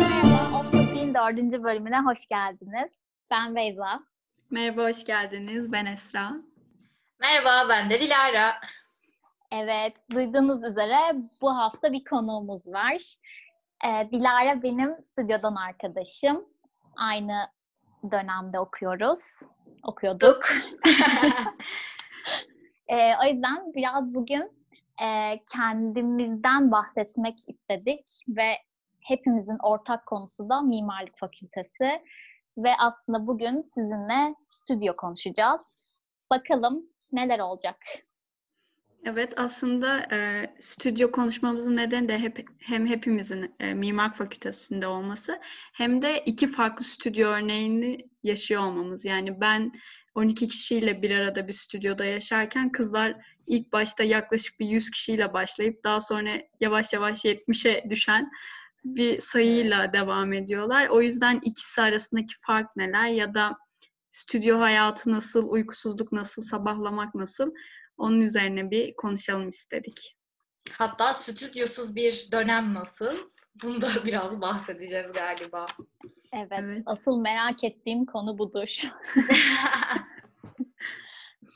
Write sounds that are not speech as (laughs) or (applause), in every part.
Merhaba, Off Topic'in dördüncü bölümüne hoş geldiniz. Ben Beyza. Merhaba, hoş geldiniz. Ben Esra. Merhaba, ben de Dilara. Evet, duyduğunuz üzere bu hafta bir konuğumuz var. Ee, Dilara benim stüdyodan arkadaşım. Aynı dönemde okuyoruz. Okuyorduk. (laughs) ee, o yüzden biraz bugün e, kendimizden bahsetmek istedik ve hepimizin ortak konusu da mimarlık fakültesi. Ve aslında bugün sizinle stüdyo konuşacağız. Bakalım neler olacak. Evet aslında e, stüdyo konuşmamızın nedeni de hep hem hepimizin e, mimarlık fakültesinde olması hem de iki farklı stüdyo örneğini yaşıyor olmamız. Yani ben 12 kişiyle bir arada bir stüdyoda yaşarken kızlar ilk başta yaklaşık bir 100 kişiyle başlayıp daha sonra yavaş yavaş 70'e düşen bir sayıyla devam ediyorlar. O yüzden ikisi arasındaki fark neler ya da stüdyo hayatı nasıl, uykusuzluk nasıl, sabahlamak nasıl onun üzerine bir konuşalım istedik. Hatta stüdyosuz bir dönem nasıl? Bunu da (laughs) biraz bahsedeceğiz galiba. Evet, evet. asıl merak ettiğim konu budur. (laughs)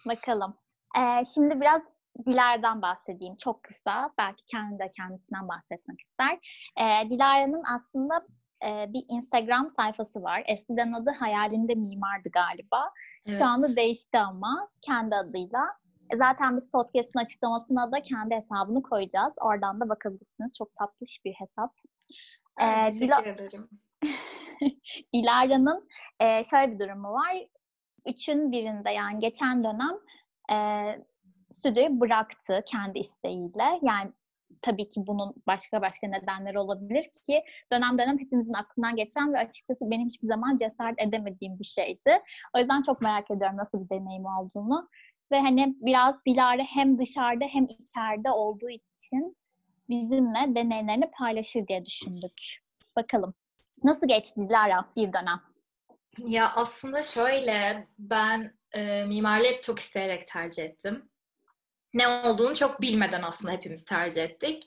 Bakalım. Ee, şimdi biraz Dilara'dan bahsedeyim çok kısa. Belki kendi de kendisinden bahsetmek ister. Ee, Dilara'nın aslında e, bir Instagram sayfası var. Eskiden adı Hayalinde Mimardı galiba. Evet. Şu anda değişti ama kendi adıyla. E, zaten biz podcast'ın açıklamasına da kendi hesabını koyacağız. Oradan da bakabilirsiniz. Çok tatlış bir hesap. Ee, teşekkür Dila- ederim. (laughs) Dilara'nın e, şöyle bir durumu var. Üçün birinde yani geçen dönem e, stüdyoyu bıraktı kendi isteğiyle. Yani tabii ki bunun başka başka nedenleri olabilir ki dönem dönem hepimizin aklından geçen ve açıkçası benim hiçbir zaman cesaret edemediğim bir şeydi. O yüzden çok merak ediyorum nasıl bir deneyim olduğunu. Ve hani biraz Dilara hem dışarıda hem içeride olduğu için bizimle deneyimlerini paylaşır diye düşündük. Bakalım. Nasıl geçti Dilara bir dönem? Ya aslında şöyle ben e, mimarlığı hep çok isteyerek tercih ettim ne olduğunu çok bilmeden aslında hepimiz tercih ettik.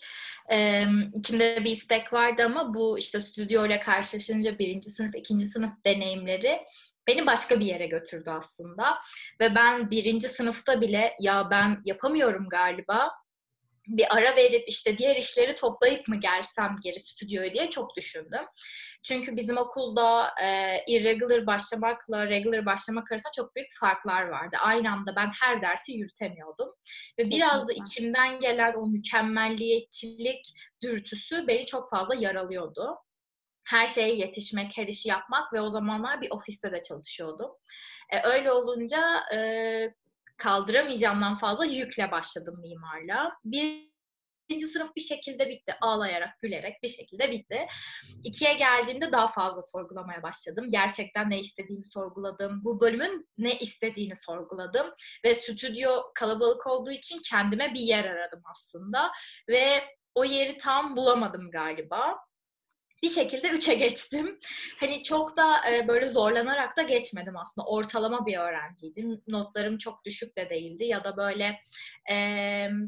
Ee, içimde bir istek vardı ama bu işte stüdyo ile karşılaşınca birinci sınıf, ikinci sınıf deneyimleri beni başka bir yere götürdü aslında. Ve ben birinci sınıfta bile ya ben yapamıyorum galiba bir ara verip işte diğer işleri toplayıp mı gelsem geri stüdyoya diye çok düşündüm. Çünkü bizim okulda e, irregular başlamakla regular başlamak arasında çok büyük farklar vardı. Aynı anda ben her dersi yürütemiyordum. Ve biraz da içimden gelen o mükemmelliyetçilik dürtüsü beni çok fazla yaralıyordu. Her şeye yetişmek, her işi yapmak ve o zamanlar bir ofiste de çalışıyordum. E, öyle olunca e, kaldıramayacağımdan fazla yükle başladım mimarla. Bir birinci sınıf bir şekilde bitti. Ağlayarak, gülerek bir şekilde bitti. İkiye geldiğimde daha fazla sorgulamaya başladım. Gerçekten ne istediğimi sorguladım. Bu bölümün ne istediğini sorguladım. Ve stüdyo kalabalık olduğu için kendime bir yer aradım aslında. Ve o yeri tam bulamadım galiba bir şekilde 3'e geçtim. Hani çok da e, böyle zorlanarak da geçmedim aslında. Ortalama bir öğrenciydim. Notlarım çok düşük de değildi ya da böyle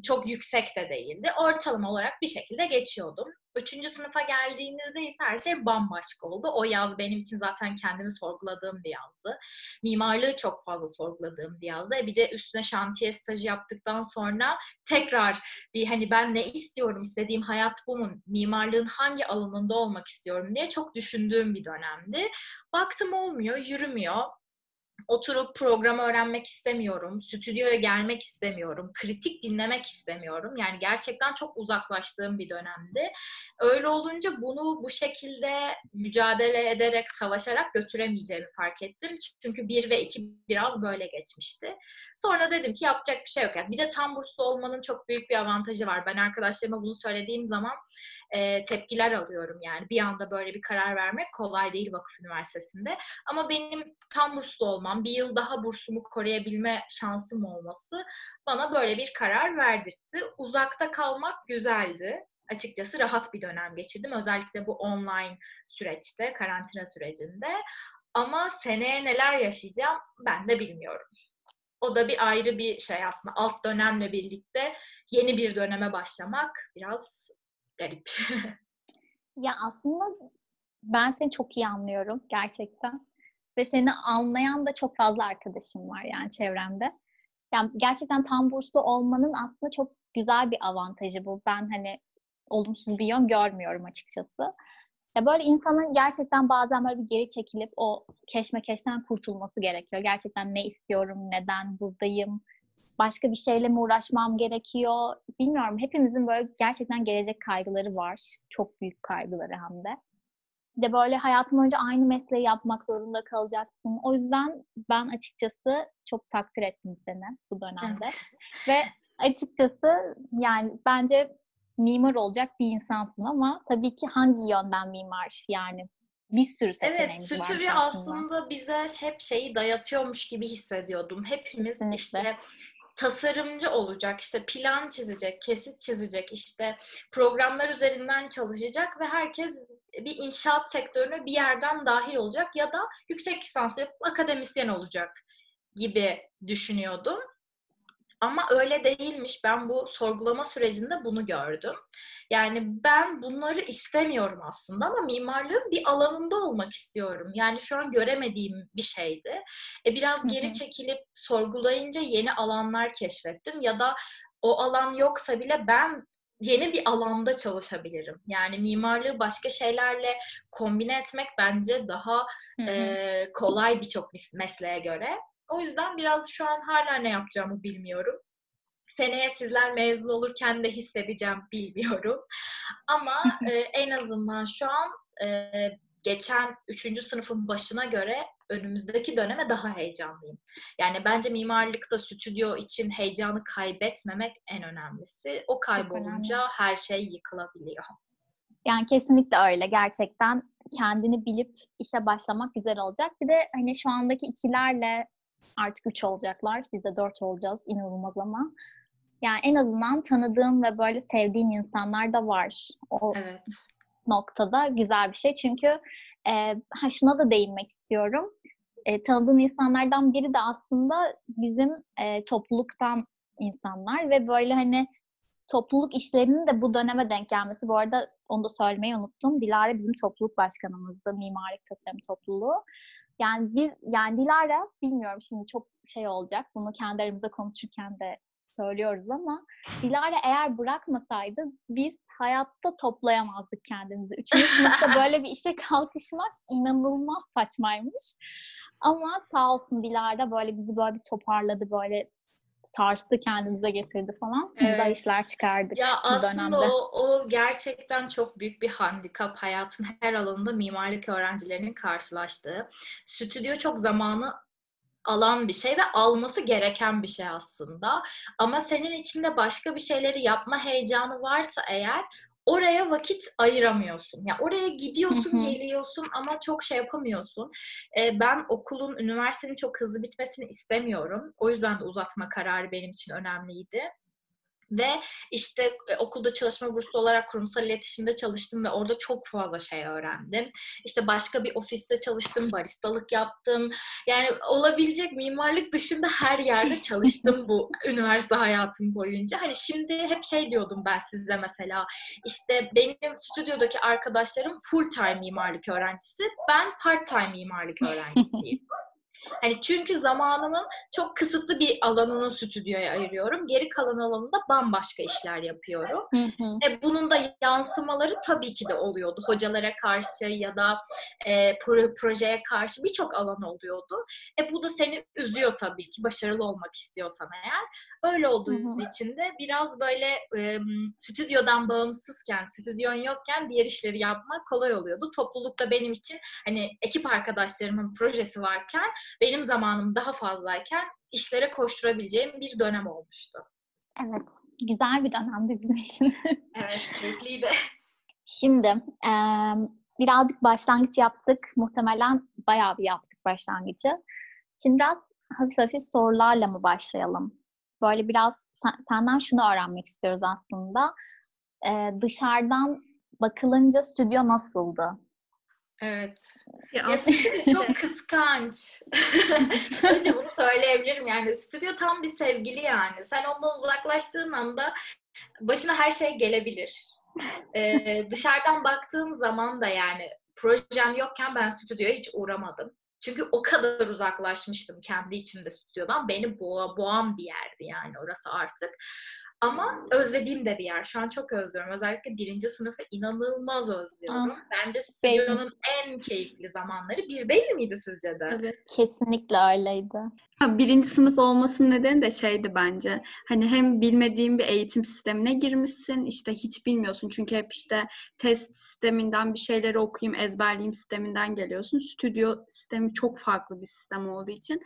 çok yüksek de değildi. Ortalama olarak bir şekilde geçiyordum. Üçüncü sınıfa geldiğimizde ise her şey bambaşka oldu. O yaz benim için zaten kendimi sorguladığım bir yazdı. Mimarlığı çok fazla sorguladığım bir yazdı. E bir de üstüne şantiye stajı yaptıktan sonra tekrar bir hani ben ne istiyorum, istediğim hayat bu mu? Mimarlığın hangi alanında olmak istiyorum diye çok düşündüğüm bir dönemdi. Baktım olmuyor, yürümüyor oturup programı öğrenmek istemiyorum, stüdyoya gelmek istemiyorum, kritik dinlemek istemiyorum. Yani gerçekten çok uzaklaştığım bir dönemdi. Öyle olunca bunu bu şekilde mücadele ederek, savaşarak götüremeyeceğimi fark ettim. Çünkü bir ve iki biraz böyle geçmişti. Sonra dedim ki yapacak bir şey yok. Yani bir de tam burslu olmanın çok büyük bir avantajı var. Ben arkadaşlarıma bunu söylediğim zaman e, tepkiler alıyorum yani. Bir anda böyle bir karar vermek kolay değil vakıf üniversitesinde. Ama benim tam burslu olmam, bir yıl daha bursumu koruyabilme şansım olması bana böyle bir karar verdirtti. Uzakta kalmak güzeldi. Açıkçası rahat bir dönem geçirdim. Özellikle bu online süreçte, karantina sürecinde. Ama seneye neler yaşayacağım ben de bilmiyorum. O da bir ayrı bir şey aslında. Alt dönemle birlikte yeni bir döneme başlamak biraz garip. (laughs) ya aslında ben seni çok iyi anlıyorum gerçekten. Ve seni anlayan da çok fazla arkadaşım var yani çevremde. Yani gerçekten tam burslu olmanın aslında çok güzel bir avantajı bu. Ben hani olumsuz bir yön görmüyorum açıkçası. Ya böyle insanın gerçekten bazen böyle bir geri çekilip o keşmekeşten kurtulması gerekiyor. Gerçekten ne istiyorum, neden buradayım, başka bir şeyle mi uğraşmam gerekiyor bilmiyorum. Hepimizin böyle gerçekten gelecek kaygıları var. Çok büyük kaygıları hem de. de böyle hayatın boyunca aynı mesleği yapmak zorunda kalacaksın. O yüzden ben açıkçası çok takdir ettim seni bu dönemde. Ve açıkçası yani bence mimar olacak bir insansın ama tabii ki hangi yönden mimar yani bir sürü seçeneğimiz evet, var. Evet, aslında. aslında bize hep şeyi dayatıyormuş gibi hissediyordum. Hepimiz Kesinlikle. işte tasarımcı olacak, işte plan çizecek, kesit çizecek, işte programlar üzerinden çalışacak ve herkes bir inşaat sektörüne bir yerden dahil olacak ya da yüksek lisans yapıp akademisyen olacak gibi düşünüyordum. Ama öyle değilmiş. Ben bu sorgulama sürecinde bunu gördüm. Yani ben bunları istemiyorum aslında ama mimarlığın bir alanında olmak istiyorum. Yani şu an göremediğim bir şeydi. E biraz geri çekilip sorgulayınca yeni alanlar keşfettim ya da o alan yoksa bile ben yeni bir alanda çalışabilirim. Yani mimarlığı başka şeylerle kombine etmek bence daha e, kolay birçok mesleğe göre. O yüzden biraz şu an hala ne yapacağımı bilmiyorum. Seneye sizler mezun olurken de hissedeceğim bilmiyorum. (laughs) Ama e, en azından şu an e, geçen 3. sınıfın başına göre önümüzdeki döneme daha heyecanlıyım. Yani bence mimarlıkta stüdyo için heyecanı kaybetmemek en önemlisi. O kaybolunca her şey yıkılabiliyor. Yani kesinlikle öyle. Gerçekten kendini bilip işe başlamak güzel olacak. Bir de hani şu andaki ikilerle artık üç olacaklar. Biz de dört olacağız. inanılmaz ama. Yani en azından tanıdığın ve böyle sevdiğin insanlar da var. O evet. noktada güzel bir şey. Çünkü e, ha şuna da değinmek istiyorum. E, tanıdığın insanlardan biri de aslında bizim e, topluluktan insanlar ve böyle hani topluluk işlerinin de bu döneme denk gelmesi. Bu arada onu da söylemeyi unuttum. Dilara bizim topluluk başkanımızdı. Mimarlık Tasarım Topluluğu. Yani bir yani Dilara bilmiyorum şimdi çok şey olacak. Bunu kendi aramızda konuşurken de söylüyoruz ama Dilara eğer bırakmasaydı biz hayatta toplayamazdık kendimizi. Üçüncü (laughs) sınıfta böyle bir işe kalkışmak inanılmaz saçmaymış. Ama sağ olsun Dilara böyle bizi böyle bir toparladı böyle sarstı kendimize getirdi falan. Evet. Güzel işler çıkardık ya bu aslında dönemde. O, o gerçekten çok büyük bir handikap hayatın her alanında mimarlık öğrencilerinin karşılaştığı. Stüdyo çok zamanı alan bir şey ve alması gereken bir şey aslında. Ama senin içinde başka bir şeyleri yapma heyecanı varsa eğer oraya vakit ayıramıyorsun. Ya yani oraya gidiyorsun, geliyorsun ama çok şey yapamıyorsun. Ee, ben okulun, üniversitenin çok hızlı bitmesini istemiyorum. O yüzden de uzatma kararı benim için önemliydi. Ve işte e, okulda çalışma burslu olarak kurumsal iletişimde çalıştım ve orada çok fazla şey öğrendim. İşte başka bir ofiste çalıştım, baristalık yaptım. Yani olabilecek mimarlık dışında her yerde (laughs) çalıştım bu üniversite hayatım boyunca. Hani şimdi hep şey diyordum ben size mesela. İşte benim stüdyodaki arkadaşlarım full time mimarlık öğrencisi. Ben part time mimarlık (laughs) öğrencisiyim. Hani çünkü zamanımın çok kısıtlı bir alanını stüdyoya ayırıyorum. Geri kalan alanında bambaşka işler yapıyorum. Hı hı. E, bunun da yansımaları tabii ki de oluyordu. Hocalara karşı ya da e, projeye karşı birçok alan oluyordu. E, bu da seni üzüyor tabii ki başarılı olmak istiyorsan eğer. Öyle olduğu hı hı. için de biraz böyle e, stüdyodan bağımsızken, stüdyon yokken diğer işleri yapmak kolay oluyordu. Toplulukta benim için hani ekip arkadaşlarımın projesi varken benim zamanım daha fazlayken işlere koşturabileceğim bir dönem olmuştu. Evet, güzel bir dönemdi bizim için. (laughs) evet, keyifliydi. Şimdi e, birazcık başlangıç yaptık. Muhtemelen bayağı bir yaptık başlangıcı. Şimdi biraz hafif hafif sorularla mı başlayalım? Böyle biraz sen, senden şunu öğrenmek istiyoruz aslında. E, dışarıdan bakılınca stüdyo nasıldı? Evet. Ya, ya stüdyo çok kıskanç. (laughs) Önce bunu söyleyebilirim yani. Stüdyo tam bir sevgili yani. Sen ondan uzaklaştığın anda başına her şey gelebilir. Ee, (laughs) dışarıdan baktığım zaman da yani projem yokken ben stüdyoya hiç uğramadım. Çünkü o kadar uzaklaşmıştım kendi içimde stüdyodan. Beni boğa, boğan bir yerdi yani orası artık. Ama özlediğim de bir yer. Şu an çok özlüyorum. Özellikle birinci sınıfı inanılmaz özlüyorum. Ah, Bence stüdyonun en keyifli zamanları bir değil miydi sizce de? Evet. Kesinlikle öyleydi. Birinci sınıf olmasının nedeni de şeydi bence. Hani hem bilmediğin bir eğitim sistemine girmişsin, işte hiç bilmiyorsun çünkü hep işte test sisteminden bir şeyleri okuyayım, ezberleyeyim sisteminden geliyorsun. Stüdyo sistemi çok farklı bir sistem olduğu için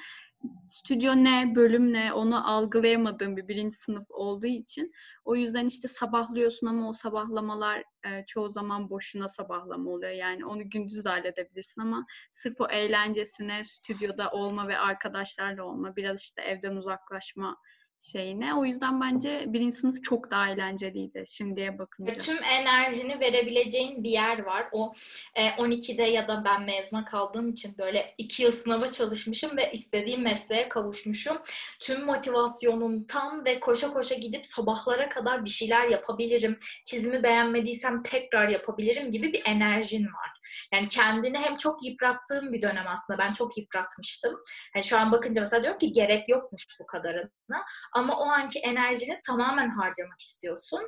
stüdyo ne, bölüm ne onu algılayamadığım bir birinci sınıf olduğu için o yüzden işte sabahlıyorsun ama o sabahlamalar e, çoğu zaman boşuna sabahlama oluyor. Yani onu gündüz de halledebilirsin ama sırf o eğlencesine stüdyoda olma ve arkadaşlarla olma, biraz işte evden uzaklaşma şeyine. O yüzden bence birinci sınıf çok daha eğlenceliydi şimdiye bakınca. Tüm enerjini verebileceğin bir yer var. O e, 12'de ya da ben mezuna kaldığım için böyle iki yıl sınava çalışmışım ve istediğim mesleğe kavuşmuşum. Tüm motivasyonum tam ve koşa koşa gidip sabahlara kadar bir şeyler yapabilirim. Çizimi beğenmediysem tekrar yapabilirim gibi bir enerjin var. Yani kendini hem çok yıprattığım bir dönem aslında. Ben çok yıpratmıştım. Yani şu an bakınca mesela diyorum ki gerek yokmuş bu kadarına. Ama o anki enerjini tamamen harcamak istiyorsun.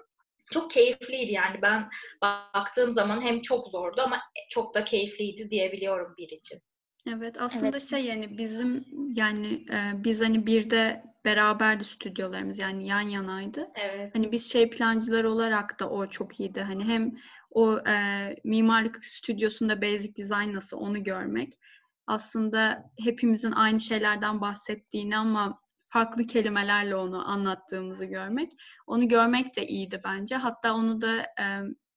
Çok keyifliydi yani ben baktığım zaman hem çok zordu ama çok da keyifliydi diyebiliyorum bir için. Evet aslında Evet. şey yani bizim yani e, biz hani bir de beraberdi stüdyolarımız yani yan yanaydı. Evet. Hani biz şey plancıları olarak da o çok iyiydi. Hani hem o e, mimarlık stüdyosunda basic design nasıl onu görmek. Aslında hepimizin aynı şeylerden bahsettiğini ama farklı kelimelerle onu anlattığımızı görmek. Onu görmek de iyiydi bence. Hatta onu da e,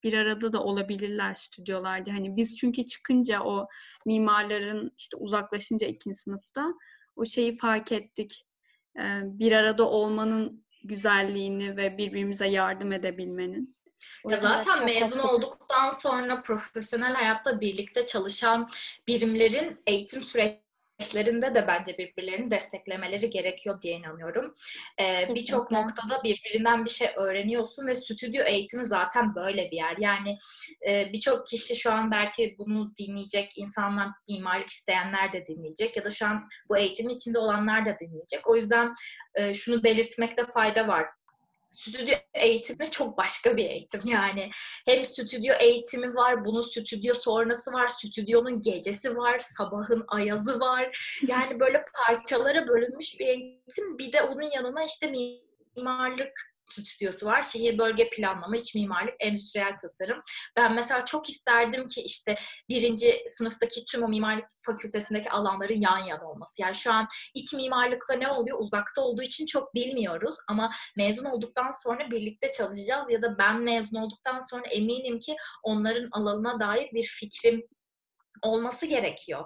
bir arada da olabilirler stüdyolarda. Hani biz çünkü çıkınca o mimarların işte uzaklaşınca ikinci sınıfta o şeyi fark ettik. E, bir arada olmanın güzelliğini ve birbirimize yardım edebilmenin. Ya zaten çok mezun haklısın. olduktan sonra profesyonel hayatta birlikte çalışan birimlerin eğitim süreçlerinde de bence birbirlerini desteklemeleri gerekiyor diye inanıyorum. Ee, Birçok noktada birbirinden bir şey öğreniyorsun ve stüdyo eğitimi zaten böyle bir yer. Yani e, birçok kişi şu an belki bunu dinleyecek, insanlar mimarlık isteyenler de dinleyecek ya da şu an bu eğitimin içinde olanlar da dinleyecek. O yüzden e, şunu belirtmekte fayda var stüdyo eğitimi çok başka bir eğitim yani. Hem stüdyo eğitimi var, bunun stüdyo sonrası var, stüdyonun gecesi var, sabahın ayazı var. Yani böyle parçalara bölünmüş bir eğitim. Bir de onun yanına işte mimarlık stüdyosu var. Şehir bölge planlama, iç mimarlık, endüstriyel tasarım. Ben mesela çok isterdim ki işte birinci sınıftaki tüm o mimarlık fakültesindeki alanların yan yana olması. Yani şu an iç mimarlıkta ne oluyor? Uzakta olduğu için çok bilmiyoruz ama mezun olduktan sonra birlikte çalışacağız ya da ben mezun olduktan sonra eminim ki onların alanına dair bir fikrim olması gerekiyor.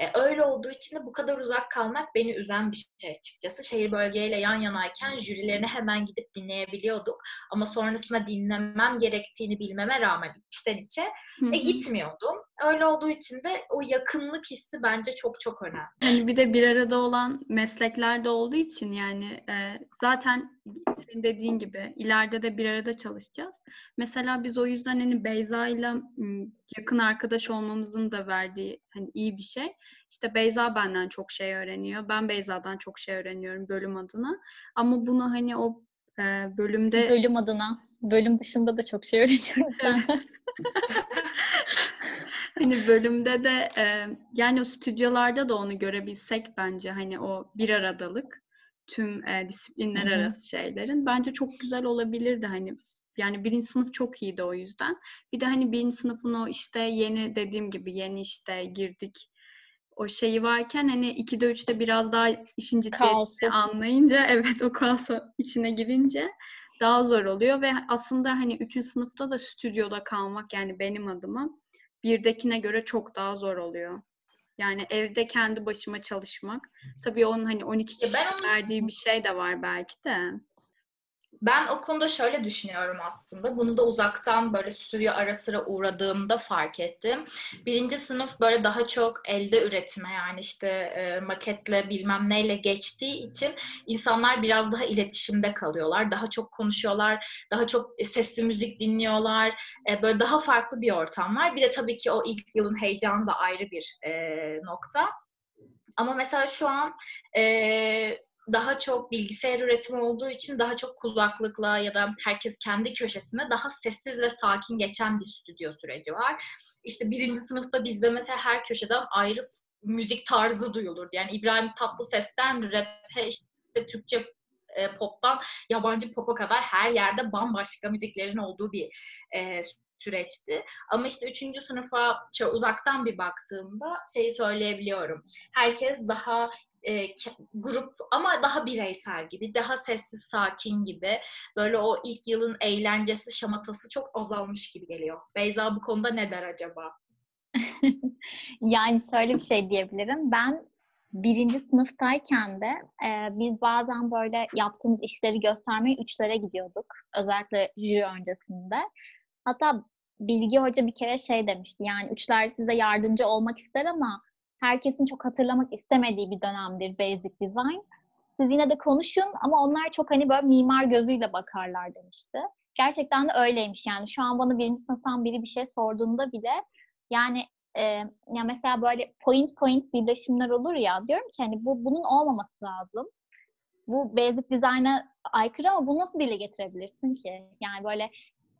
E, öyle olduğu için de bu kadar uzak kalmak beni üzen bir şey açıkçası. Şehir bölgeyle yan yanayken jürilerini hemen gidip dinleyebiliyorduk. Ama sonrasında dinlemem gerektiğini bilmeme rağmen içten içe e, gitmiyordum. Öyle olduğu için de o yakınlık hissi bence çok çok önemli. Hani bir de bir arada olan mesleklerde olduğu için yani e, zaten senin dediğin gibi ileride de bir arada çalışacağız. Mesela biz o yüzden hani Beyza'yla m, yakın arkadaş olmamızın da verdiği hani iyi bir şey. İşte Beyza benden çok şey öğreniyor. Ben Beyza'dan çok şey öğreniyorum bölüm adına. Ama bunu hani o e, bölümde Bölüm adına. Bölüm dışında da çok şey öğreniyorum. (laughs) Hani bölümde de e, yani o stüdyolarda da onu görebilsek bence hani o bir aradalık tüm e, disiplinler Hı hı. arası şeylerin bence çok güzel olabilirdi hani yani birinci sınıf çok iyiydi o yüzden. Bir de hani birinci sınıfın o işte yeni dediğim gibi yeni işte girdik o şeyi varken hani 2'de 3'te biraz daha işin ciddiyetini anlayınca (laughs) evet o kaosu içine girince daha zor oluyor ve aslında hani 3. sınıfta da stüdyoda kalmak yani benim adıma birdekine göre çok daha zor oluyor. Yani evde kendi başıma çalışmak. Tabii onun hani 12 Ya kişi ben onu- verdiği bir şey de var belki de. Ben o konuda şöyle düşünüyorum aslında. Bunu da uzaktan böyle stüdyo ara sıra uğradığımda fark ettim. Birinci sınıf böyle daha çok elde üretime yani işte e, maketle bilmem neyle geçtiği için insanlar biraz daha iletişimde kalıyorlar. Daha çok konuşuyorlar, daha çok sesli müzik dinliyorlar. E, böyle daha farklı bir ortam var. Bir de tabii ki o ilk yılın heyecanı da ayrı bir e, nokta. Ama mesela şu an e, daha çok bilgisayar üretimi olduğu için daha çok kulaklıkla ya da herkes kendi köşesinde daha sessiz ve sakin geçen bir stüdyo süreci var. İşte birinci sınıfta bizde mesela her köşeden ayrı müzik tarzı duyulurdu. Yani İbrahim Tatlıses'ten rap'e işte Türkçe e, pop'tan yabancı pop'a kadar her yerde bambaşka müziklerin olduğu bir e, süreçti. Ama işte üçüncü sınıfa uzaktan bir baktığımda şeyi söyleyebiliyorum. Herkes daha e, grup ama daha bireysel gibi, daha sessiz, sakin gibi. Böyle o ilk yılın eğlencesi, şamatası çok azalmış gibi geliyor. Beyza bu konuda ne der acaba? (laughs) yani şöyle bir şey diyebilirim. Ben birinci sınıftayken de e, biz bazen böyle yaptığımız işleri göstermeye üçlere gidiyorduk. Özellikle jüri öncesinde. Hatta Bilgi Hoca bir kere şey demişti. Yani üçler size yardımcı olmak ister ama herkesin çok hatırlamak istemediği bir dönemdir Basic Design. Siz yine de konuşun ama onlar çok hani böyle mimar gözüyle bakarlar demişti. Gerçekten de öyleymiş yani. Şu an bana birinci sınıftan biri bir şey sorduğunda bile yani e, ya mesela böyle point point birleşimler olur ya diyorum ki hani bu bunun olmaması lazım. Bu basic design'a aykırı ama bunu nasıl dile getirebilirsin ki? Yani böyle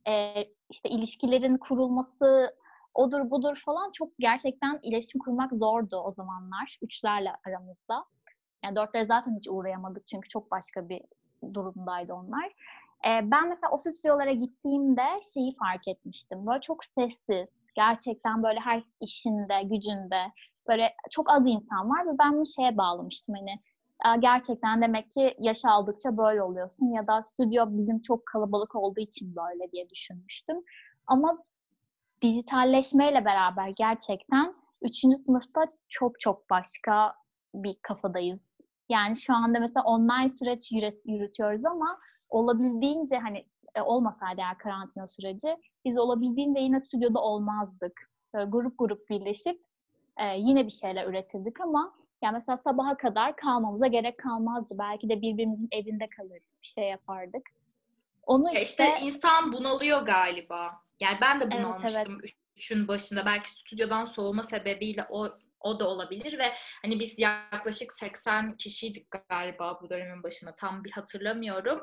e, işte ilişkilerin kurulması odur budur falan çok gerçekten iletişim kurmak zordu o zamanlar üçlerle aramızda. Yani dörtlere zaten hiç uğrayamadık çünkü çok başka bir durumdaydı onlar. Ee, ben mesela o stüdyolara gittiğimde şeyi fark etmiştim. Böyle çok sessiz, gerçekten böyle her işinde, gücünde böyle çok az insan var ve ben bunu şeye bağlamıştım hani gerçekten demek ki yaş aldıkça böyle oluyorsun ya da stüdyo bizim çok kalabalık olduğu için böyle diye düşünmüştüm. Ama dijitalleşmeyle beraber gerçekten üçüncü sınıfta çok çok başka bir kafadayız. Yani şu anda mesela online süreç yürütüyoruz ama olabildiğince hani e, olmasaydı eğer karantina süreci biz olabildiğince yine stüdyoda olmazdık. Böyle grup grup birleşip e, yine bir şeyler üretirdik ama yani mesela sabaha kadar kalmamıza gerek kalmazdı. Belki de birbirimizin evinde kalırdık, bir şey yapardık. Onu işte, işte insan bunalıyor galiba. Yani ben de bunalmıştım evet, evet. üçün başında. Belki stüdyodan soğuma sebebiyle o o da olabilir ve hani biz yaklaşık 80 kişiydik galiba bu dönemin başında tam bir hatırlamıyorum.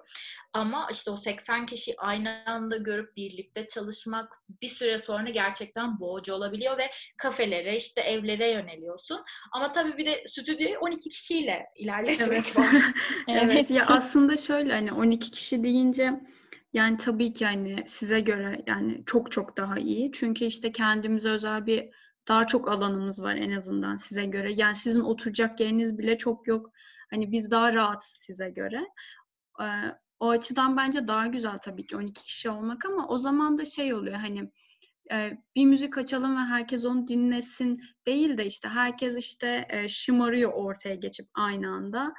Ama işte o 80 kişi aynı anda görüp birlikte çalışmak bir süre sonra gerçekten boğucu olabiliyor ve kafelere işte evlere yöneliyorsun. Ama tabii bir de stüdyoyu 12 kişiyle ilerletmek evet. var. (laughs) evet ya aslında şöyle hani 12 kişi deyince yani tabii ki hani size göre yani çok çok daha iyi. Çünkü işte kendimize özel bir daha çok alanımız var en azından size göre. Yani sizin oturacak yeriniz bile çok yok. Hani biz daha rahatız size göre. Ee, o açıdan bence daha güzel tabii ki 12 kişi olmak ama o zaman da şey oluyor hani bir müzik açalım ve herkes onu dinlesin değil de işte herkes işte şımarıyor ortaya geçip aynı anda.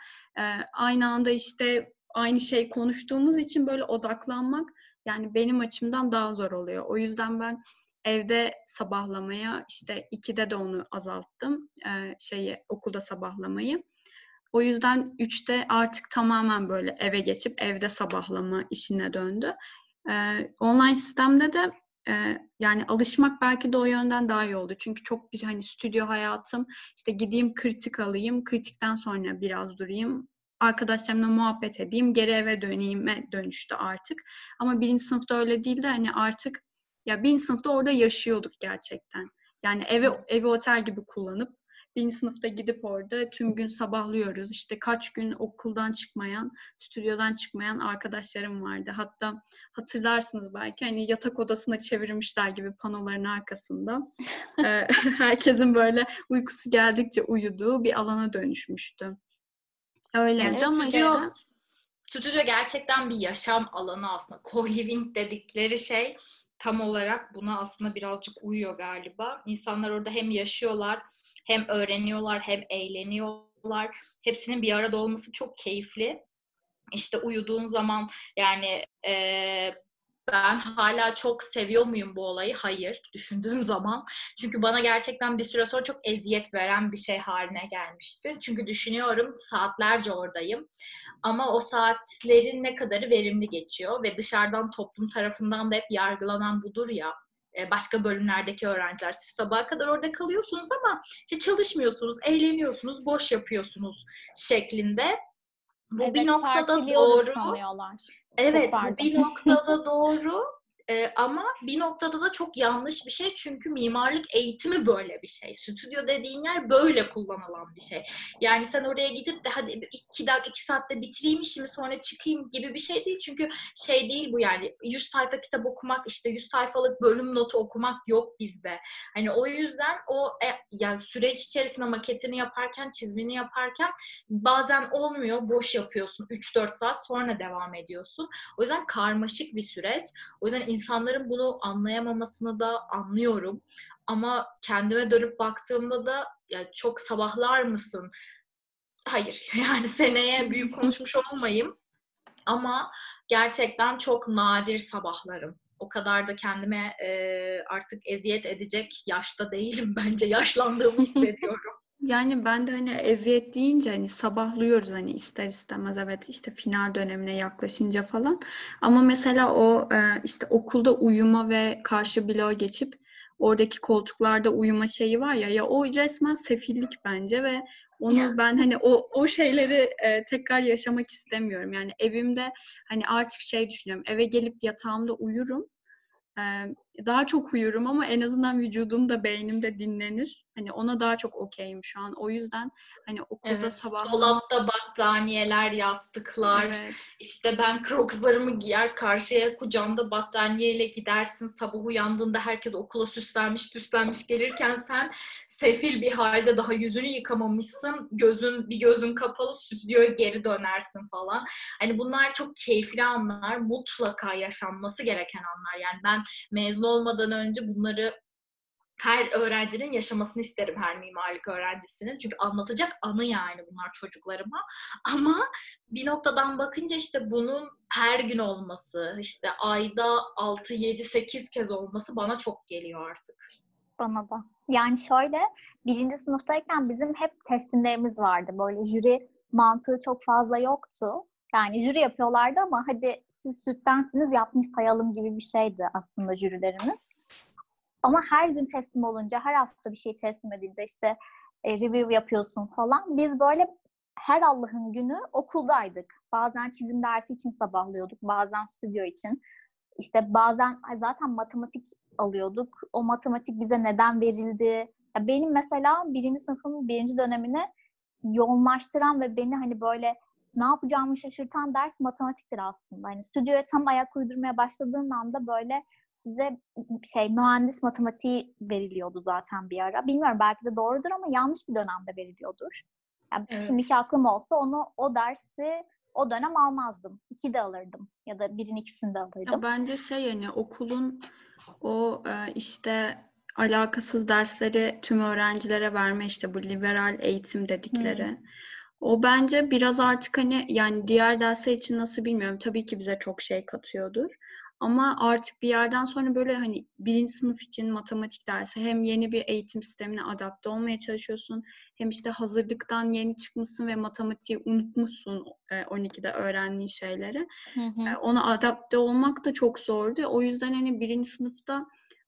Aynı anda işte aynı şey konuştuğumuz için böyle odaklanmak yani benim açımdan daha zor oluyor. O yüzden ben evde sabahlamaya işte ikide de onu azalttım e, şeyi okulda sabahlamayı. O yüzden üçte artık tamamen böyle eve geçip evde sabahlama işine döndü. E, online sistemde de e, yani alışmak belki de o yönden daha iyi oldu. Çünkü çok bir hani stüdyo hayatım işte gideyim kritik alayım, kritikten sonra biraz durayım, arkadaşlarımla muhabbet edeyim, geri eve döneyime dönüştü artık. Ama birinci sınıfta öyle değildi. Hani artık ya birinci sınıfta orada yaşıyorduk gerçekten. Yani evi, evi otel gibi kullanıp birinci sınıfta gidip orada tüm gün sabahlıyoruz. İşte kaç gün okuldan çıkmayan, stüdyodan çıkmayan arkadaşlarım vardı. Hatta hatırlarsınız belki hani yatak odasına çevirmişler gibi panoların arkasında. (laughs) herkesin böyle uykusu geldikçe uyuduğu bir alana dönüşmüştü. Öyleydi evet, ama stüdyo, işte... stüdyo gerçekten bir yaşam alanı aslında. (laughs) Co-living dedikleri şey tam olarak buna aslında birazcık uyuyor galiba. İnsanlar orada hem yaşıyorlar, hem öğreniyorlar, hem eğleniyorlar. Hepsinin bir arada olması çok keyifli. işte uyuduğun zaman yani e, ben hala çok seviyor muyum bu olayı? Hayır, düşündüğüm (laughs) zaman. Çünkü bana gerçekten bir süre sonra çok eziyet veren bir şey haline gelmişti. Çünkü düşünüyorum saatlerce oradayım. Ama o saatlerin ne kadarı verimli geçiyor ve dışarıdan toplum tarafından da hep yargılanan budur ya e, başka bölümlerdeki öğrenciler siz sabaha kadar orada kalıyorsunuz ama işte çalışmıyorsunuz, eğleniyorsunuz, boş yapıyorsunuz şeklinde. Bu evet, bir noktada doğru. Sanıyorlar. Evet, bu bir noktada doğru. Ee, ama bir noktada da çok yanlış bir şey çünkü mimarlık eğitimi böyle bir şey. Stüdyo dediğin yer böyle kullanılan bir şey. Yani sen oraya gidip de hadi iki dakika iki saatte bitireyim işimi sonra çıkayım gibi bir şey değil. Çünkü şey değil bu yani 100 sayfa kitap okumak işte 100 sayfalık bölüm notu okumak yok bizde. Hani o yüzden o e, yani süreç içerisinde maketini yaparken çizimini yaparken bazen olmuyor boş yapıyorsun 3-4 saat sonra devam ediyorsun. O yüzden karmaşık bir süreç. O yüzden insanların bunu anlayamamasını da anlıyorum. Ama kendime dönüp baktığımda da ya çok sabahlar mısın? Hayır. (laughs) Yani seneye büyük konuşmuş olmayayım. Ama gerçekten çok nadir sabahlarım. O kadar da kendime e, artık eziyet edecek yaşta değilim bence. Yaşlandığımı (laughs) hissediyorum. Yani ben de hani eziyet deyince hani sabahlıyoruz hani ister istemez evet işte final dönemine yaklaşınca falan. Ama mesela o e, işte okulda uyuma ve karşı bloğa geçip oradaki koltuklarda uyuma şeyi var ya ya o resmen sefillik bence ve onu ben hani o o şeyleri e, tekrar yaşamak istemiyorum. Yani evimde hani artık şey düşünüyorum. Eve gelip yatağımda uyurum daha çok uyurum ama en azından vücudum da beynim de dinlenir. Hani ona daha çok okeyim şu an. O yüzden hani okulda evet, sabah... Dolapta battaniyeler, yastıklar. Evet. İşte ben crocslarımı giyer, karşıya kucağımda battaniyeyle gidersin. Sabah uyandığında herkes okula süslenmiş püslenmiş gelirken sen sefil bir halde daha yüzünü yıkamamışsın. Gözün bir gözün kapalı stüdyoya geri dönersin falan. Hani bunlar çok keyifli anlar. Mutlaka yaşanması gereken anlar. Yani ben mezun olmadan önce bunları her öğrencinin yaşamasını isterim her mimarlık öğrencisinin. Çünkü anlatacak anı yani bunlar çocuklarıma. (laughs) Ama bir noktadan bakınca işte bunun her gün olması, işte ayda 6, 7, 8 kez olması bana çok geliyor artık. Bana da. Yani şöyle birinci sınıftayken bizim hep teslimlerimiz vardı. Böyle jüri mantığı çok fazla yoktu. Yani jüri yapıyorlardı ama hadi siz süttensiniz yapmış sayalım gibi bir şeydi aslında jürilerimiz. Ama her gün teslim olunca, her hafta bir şey teslim edince işte e, review yapıyorsun falan. Biz böyle her Allah'ın günü okuldaydık. Bazen çizim dersi için sabahlıyorduk, bazen stüdyo için. İşte bazen zaten matematik alıyorduk. O matematik bize neden verildi? Ya benim mesela birinci sınıfın birinci dönemini yoğunlaştıran ve beni hani böyle ne yapacağımı şaşırtan ders matematiktir aslında. Hani stüdyoya tam ayak uydurmaya başladığım anda böyle bize şey mühendis matematiği veriliyordu zaten bir ara. Bilmiyorum belki de doğrudur ama yanlış bir dönemde veriliyordur. Yani evet. Şimdiki aklım olsa onu o dersi o dönem almazdım. İki de alırdım ya da birin ikisini de alırdım. Ya bence şey yani okulun o e, işte alakasız dersleri tüm öğrencilere verme işte bu liberal eğitim dedikleri. Hmm. O bence biraz artık hani yani diğer dersler için nasıl bilmiyorum. Tabii ki bize çok şey katıyordur. Ama artık bir yerden sonra böyle hani birinci sınıf için matematik dersi hem yeni bir eğitim sistemine adapte olmaya çalışıyorsun hem işte hazırlıktan yeni çıkmışsın ve matematiği unutmuşsun 12'de öğrendiğin şeyleri. Hı hı. Ona adapte olmak da çok zordu. O yüzden hani birinci sınıfta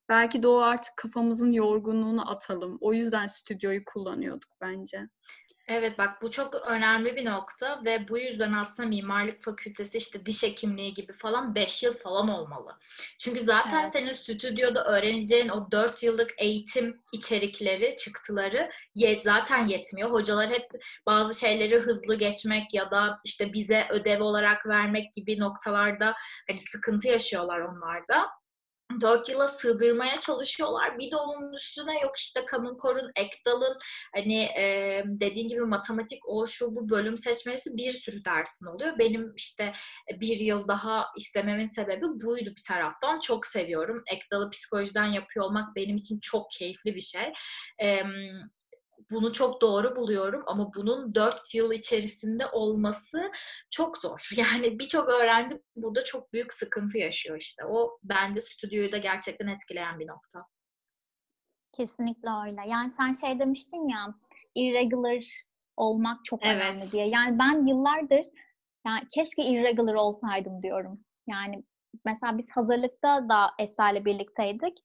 belki de o artık kafamızın yorgunluğunu atalım. O yüzden stüdyoyu kullanıyorduk bence. Evet bak bu çok önemli bir nokta ve bu yüzden aslında mimarlık fakültesi işte diş hekimliği gibi falan 5 yıl falan olmalı. Çünkü zaten evet. senin stüdyoda öğreneceğin o 4 yıllık eğitim içerikleri, çıktıları zaten yetmiyor. Hocalar hep bazı şeyleri hızlı geçmek ya da işte bize ödev olarak vermek gibi noktalarda hani sıkıntı yaşıyorlar onlar da dört yıla sığdırmaya çalışıyorlar. Bir de onun üstüne yok işte Common Core'un, Ekdal'ın hani e, dediğin gibi matematik o şu bu bölüm seçmesi bir sürü dersin oluyor. Benim işte bir yıl daha istememin sebebi buydu bir taraftan. Çok seviyorum. Ekdal'ı psikolojiden yapıyor olmak benim için çok keyifli bir şey. E, bunu çok doğru buluyorum ama bunun dört yıl içerisinde olması çok zor. (laughs) Yani birçok öğrenci burada çok büyük sıkıntı yaşıyor işte. O bence stüdyoyu da gerçekten etkileyen bir nokta. Kesinlikle öyle. Yani sen şey demiştin ya irregular olmak çok Evet. önemli diye. Yani ben yıllardır yani keşke irregular olsaydım diyorum. Yani mesela biz hazırlıkta da Esra ile birlikteydik.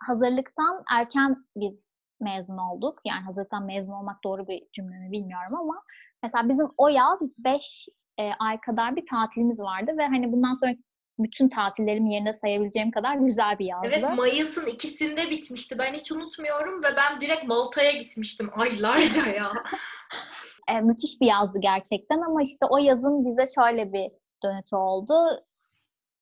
Hazırlıktan erken biz mezun olduk. Yani hazırlıktan mezun olmak doğru bir cümle mi bilmiyorum ama mesela bizim o yaz 5 ay kadar bir tatilimiz vardı ve hani bundan sonra bütün tatillerimi yerine sayabileceğim kadar güzel bir yazdı. Evet Mayıs'ın ikisinde bitmişti. Ben hiç unutmuyorum ve ben direkt Malta'ya gitmiştim aylarca ya. (laughs) (laughs) e, müthiş bir yazdı gerçekten ama işte o yazın bize şöyle bir dönütü oldu.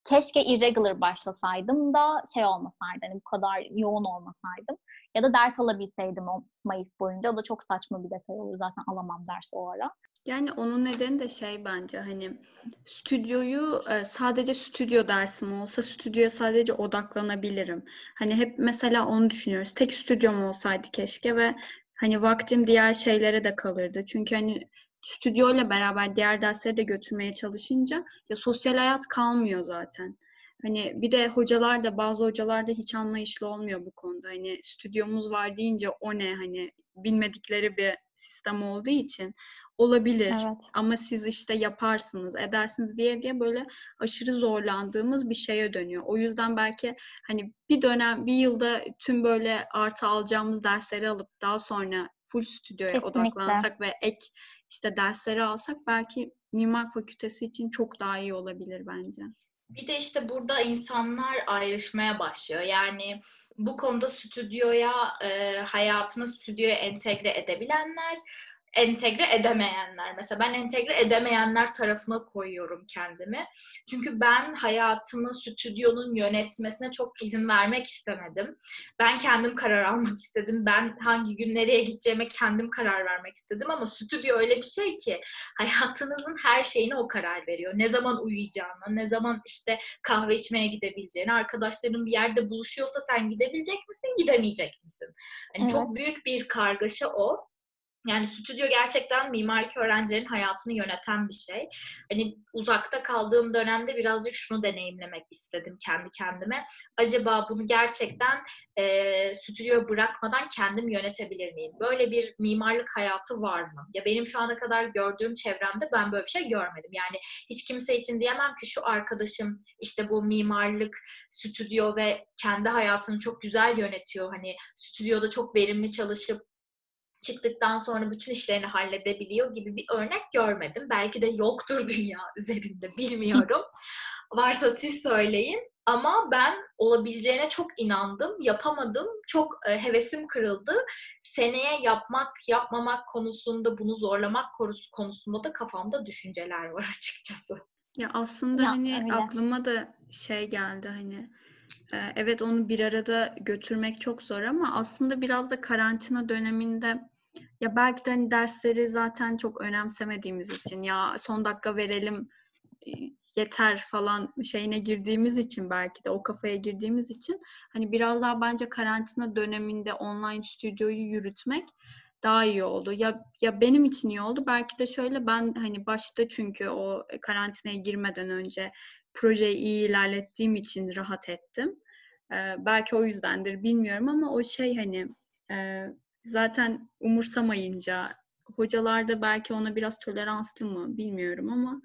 Keşke irregular başlasaydım da şey olmasaydı, hani bu kadar yoğun olmasaydım. Ya da ders alabilseydim o Mayıs boyunca. O da çok saçma bir detay olur. Zaten alamam ders o ara. Yani onun nedeni de şey bence hani stüdyoyu e, sadece stüdyo dersim olsa stüdyoya sadece odaklanabilirim. Hani hep mesela onu düşünüyoruz. Tek stüdyom olsaydı keşke ve hani vaktim diğer şeylere de kalırdı. Çünkü hani stüdyoyla beraber diğer dersleri de götürmeye çalışınca ya sosyal hayat kalmıyor zaten. Hani bir de hocalar da bazı hocalar da hiç anlayışlı olmuyor bu konuda. Hani stüdyomuz var deyince o ne hani bilmedikleri bir sistem olduğu için olabilir Evet. ama siz işte yaparsınız, edersiniz diye diye böyle aşırı zorlandığımız bir şeye dönüyor. O yüzden belki hani bir dönem, bir yılda tüm böyle artı alacağımız dersleri alıp daha sonra full stüdyoya Kesinlikle. odaklansak ve ek işte dersleri alsak belki mimar fakültesi için çok daha iyi olabilir bence. Bir de işte burada insanlar ayrışmaya başlıyor. Yani bu konuda stüdyoya, e, hayatını stüdyoya entegre edebilenler, entegre edemeyenler. Mesela ben entegre edemeyenler tarafına koyuyorum kendimi. Çünkü ben hayatımı stüdyonun yönetmesine çok izin vermek istemedim. Ben kendim karar almak istedim. Ben hangi gün nereye gideceğime kendim karar vermek istedim ama stüdyo öyle bir şey ki hayatınızın her şeyine o karar veriyor. Ne zaman uyuyacağına, ne zaman işte kahve içmeye gidebileceğini, arkadaşların bir yerde buluşuyorsa sen gidebilecek misin, gidemeyecek misin? Çok Evet. büyük bir kargaşa o. Yani stüdyo gerçekten mimarlık öğrencilerin hayatını yöneten bir şey. Hani uzakta kaldığım dönemde birazcık şunu deneyimlemek istedim kendi kendime. Acaba bunu gerçekten e, stüdyoya bırakmadan kendim yönetebilir miyim? Böyle bir mimarlık hayatı var mı? Ya benim şu ana kadar gördüğüm çevremde ben böyle bir şey görmedim. Yani hiç kimse için diyemem ki şu arkadaşım işte bu mimarlık, stüdyo ve kendi hayatını çok güzel yönetiyor. Hani stüdyoda çok verimli çalışıp çıktıktan sonra bütün işlerini halledebiliyor gibi bir örnek görmedim. Belki de yoktur (laughs) dünya üzerinde bilmiyorum. (laughs) Varsa siz söyleyin. Ama ben olabileceğine çok inandım. Yapamadım. Çok e, hevesim kırıldı. Seneye yapmak, yapmamak konusunda, bunu zorlamak konusu- konusunda da kafamda düşünceler var (laughs) açıkçası. Ya aslında Ya, hani öyle. aklıma da şey geldi hani e, evet onu bir arada götürmek çok zor ama aslında biraz da karantina döneminde ya belki de hani dersleri zaten çok önemsemediğimiz için ya son dakika verelim e, yeter falan şeyine girdiğimiz için belki de o kafaya girdiğimiz için hani biraz daha bence karantina döneminde online stüdyoyu yürütmek daha iyi oldu. Ya ya benim için iyi oldu. Belki de şöyle ben hani başta çünkü o karantinaya girmeden önce projeyi iyi ilerlettiğim için rahat ettim. Ee, belki o yüzdendir bilmiyorum ama o şey hani e, zaten umursamayınca hocalar da belki ona biraz toleranslı mı bilmiyorum ama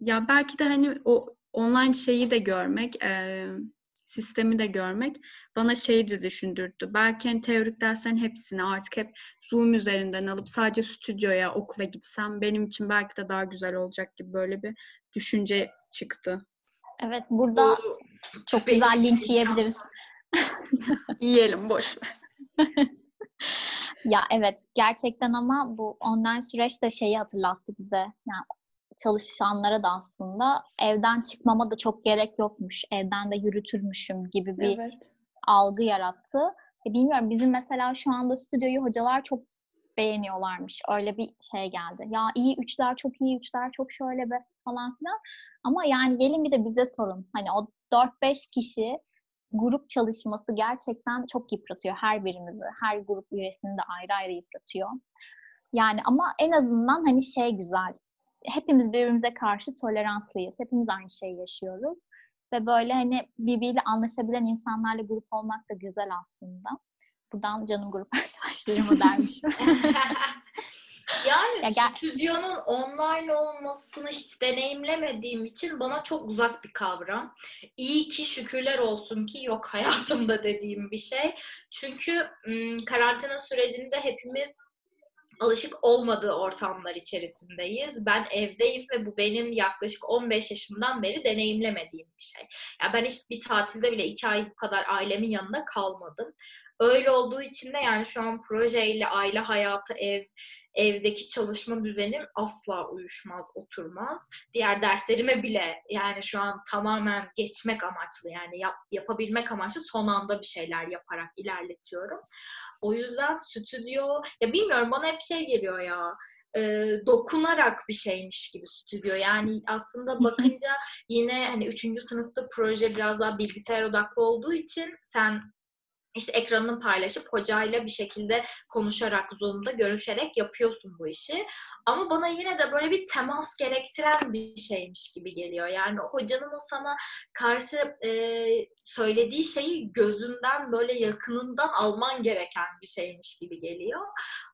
ya belki de hani o online şeyi de görmek, e, sistemi de görmek bana şeyi de düşündürdü. Belki hani teorik derslerin hepsini artık hep Zoom üzerinden alıp sadece stüdyoya, okula gitsem benim için belki de daha güzel olacak gibi böyle bir düşünce çıktı. Evet burada Bu çok güzel linç yiyebiliriz. (laughs) Yiyelim boş ver. (laughs) (laughs) Ya evet gerçekten ama bu online süreç de şeyi hatırlattı bize. Yani çalışanlara da aslında evden çıkmama da çok gerek yokmuş. Evden de yürütürmüşüm gibi bir Evet. algı yarattı. E, bilmiyorum bizim mesela şu anda stüdyoyu hocalar çok beğeniyorlarmış. Öyle bir şey geldi. Ya iyi üçler çok iyi üçler çok şöyle be falan filan. Ama yani gelin bir de bize sorun. Hani o 4-5 kişi grup çalışması gerçekten çok yıpratıyor her birimizi. Her grup üyesini de ayrı ayrı yıpratıyor. Yani ama en azından hani şey güzel. Hepimiz birbirimize karşı toleranslıyız. Hepimiz aynı şeyi yaşıyoruz. Ve böyle hani birbiriyle anlaşabilen insanlarla grup olmak da güzel aslında. Buradan canım grup (laughs) arkadaşlarıma dermişim. (laughs) yani ya gel- stüdyonun online olmasını hiç deneyimlemediğim için bana çok uzak bir kavram. İyi ki şükürler olsun ki yok hayatımda (laughs) dediğim bir şey. Çünkü karantina sürecinde hepimiz alışık olmadığı ortamlar içerisindeyiz. Ben evdeyim ve bu benim yaklaşık 15 yaşından beri deneyimlemediğim bir şey. Yani ben hiç bir tatilde bile iki ay bu kadar ailemin yanında kalmadım. Öyle olduğu için de yani şu an projeyle aile hayatı, ev, evdeki çalışma düzenim asla uyuşmaz, oturmaz. Diğer derslerime bile yani şu an tamamen geçmek amaçlı yani yap, yapabilmek amaçlı son anda bir şeyler yaparak ilerletiyorum. O yüzden stüdyo ya bilmiyorum bana hep şey geliyor ya e, dokunarak bir şeymiş gibi stüdyo. Yani aslında bakınca yine hani üçüncü sınıfta proje biraz daha bilgisayar odaklı olduğu için sen işte ekranını paylaşıp hocayla bir şekilde konuşarak Zoom'da görüşerek yapıyorsun bu işi. Ama bana yine de böyle bir temas gerektiren bir şeymiş gibi geliyor. Yani hocanın o sana karşı e, söylediği şeyi gözünden böyle yakınından alman gereken bir şeymiş gibi geliyor.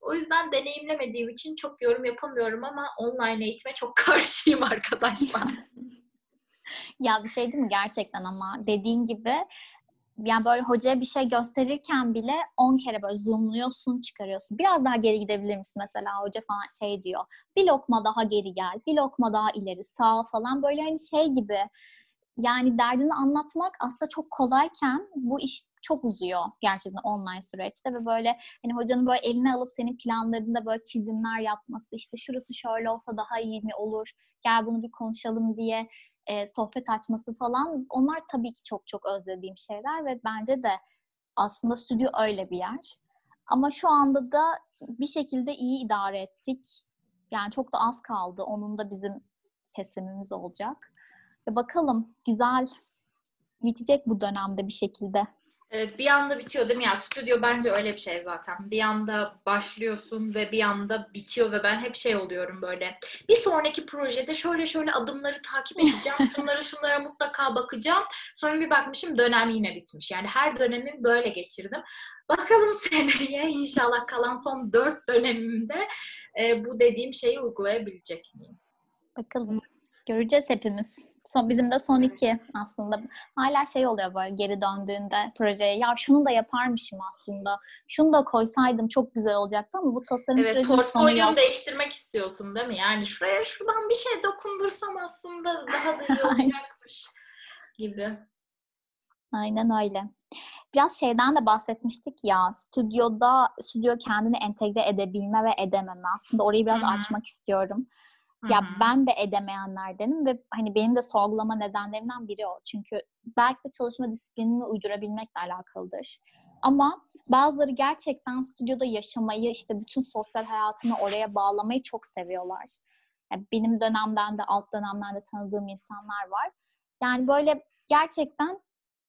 O yüzden deneyimlemediğim için çok yorum yapamıyorum ama online eğitime çok (laughs) karşıyım arkadaşlar. (laughs) ya bir şey değil mi gerçekten ama dediğin gibi yani böyle hocaya bir şey gösterirken bile 10 kere böyle zoomluyorsun, çıkarıyorsun. Biraz daha geri gidebilir misin mesela hoca falan şey diyor. Bir lokma daha geri gel, bir lokma daha ileri, sağ falan böyle hani şey gibi. Yani derdini anlatmak aslında çok kolayken bu iş çok uzuyor gerçekten online süreçte ve böyle hani hocanın böyle eline alıp senin planlarında böyle çizimler yapması işte şurası şöyle olsa daha iyi mi olur gel bunu bir konuşalım diye e, sohbet açması falan onlar tabii ki çok çok özlediğim şeyler ve bence de aslında stüdyo öyle bir yer. Ama şu anda da bir şekilde iyi idare ettik. Yani çok da az kaldı. Onun da bizim teslimimiz olacak. Ve bakalım güzel bitecek bu dönemde bir şekilde. Evet bir anda bitiyor değil mi? Ya stüdyo bence öyle bir şey zaten. Bir anda başlıyorsun ve bir anda bitiyor ve ben hep şey oluyorum böyle. Bir sonraki projede şöyle şöyle adımları takip edeceğim. (laughs) Şunlara şunlara mutlaka bakacağım. Sonra bir bakmışım dönem yine bitmiş. Yani her dönemi böyle geçirdim. Bakalım (laughs) seneye inşallah kalan son dört dönemimde e, bu dediğim şeyi uygulayabilecek miyim? Bakalım. Göreceğiz hepimiz. Son, bizim de son iki aslında. Hala şey oluyor böyle geri döndüğünde projeye ya şunu da yaparmışım aslında. Şunu da koysaydım çok güzel olacaktı ama bu tasarım evet, sürecinin sonu yok. değiştirmek istiyorsun değil mi? Yani şuraya şuradan bir şey dokundursam aslında daha da iyi (laughs) olacakmış gibi. Aynen öyle. Biraz şeyden de bahsetmiştik ya, stüdyoda, stüdyo kendini entegre edebilme ve edememe. Aslında orayı biraz Hı-hı. açmak istiyorum. Ya Hı-hı. ben de edemeyenlerdenim ve hani benim de sorgulama nedenlerimden biri o. Çünkü belki de çalışma disiplinini uydurabilmekle alakalıdır. Ama bazıları gerçekten stüdyoda yaşamayı, işte bütün sosyal hayatını oraya bağlamayı çok seviyorlar. Yani benim dönemden de alt dönemlerde tanıdığım insanlar var. Yani böyle gerçekten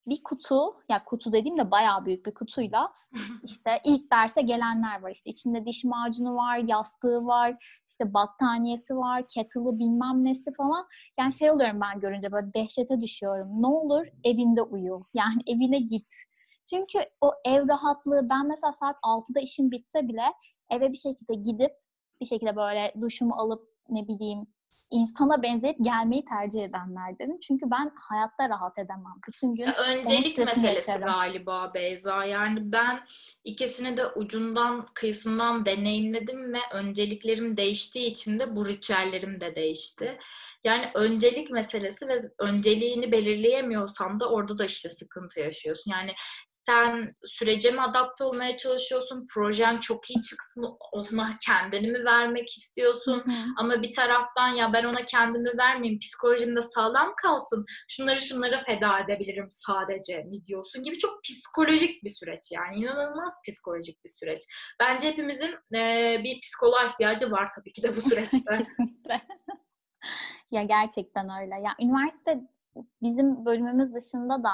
bir kutu, ya kutu dediğim de bayağı büyük bir kutuyla (laughs) işte ilk derse gelenler var. İşte içinde diş macunu var, yastığı var, işte battaniyesi var, kettle'ı bilmem nesi falan. Yani şey oluyorum ben görünce böyle dehşete düşüyorum. Ne olur evinde uyu. Yani evine git. Çünkü o ev rahatlığı ben mesela saat 6'da işim bitse bile eve bir şekilde gidip bir şekilde böyle duşumu alıp ne bileyim insana benzeyip gelmeyi tercih edenlerdenim. Çünkü ben hayatta rahat edemem. Bütün gün öncelik meselesi yaşarım. galiba Beyza. Yani ben ikisini de ucundan kıyısından deneyimledim ve önceliklerim değiştiği için de bu ritüellerim de değişti. Yani öncelik meselesi ve önceliğini belirleyemiyorsan da orada da işte sıkıntı yaşıyorsun. Yani sen sürece mi adapte olmaya çalışıyorsun? Projen çok iyi çıksın, ona kendini mi vermek istiyorsun? Hı. Ama bir taraftan ya ben ona kendimi vermeyeyim, psikolojim de sağlam kalsın. Şunları şunlara feda edebilirim sadece mi diyorsun gibi çok psikolojik bir süreç yani. inanılmaz psikolojik bir süreç. Bence hepimizin e, bir psikoloğa ihtiyacı var tabii ki de bu (laughs) süreçte. Ya gerçekten öyle. Ya üniversite bizim bölümümüz dışında da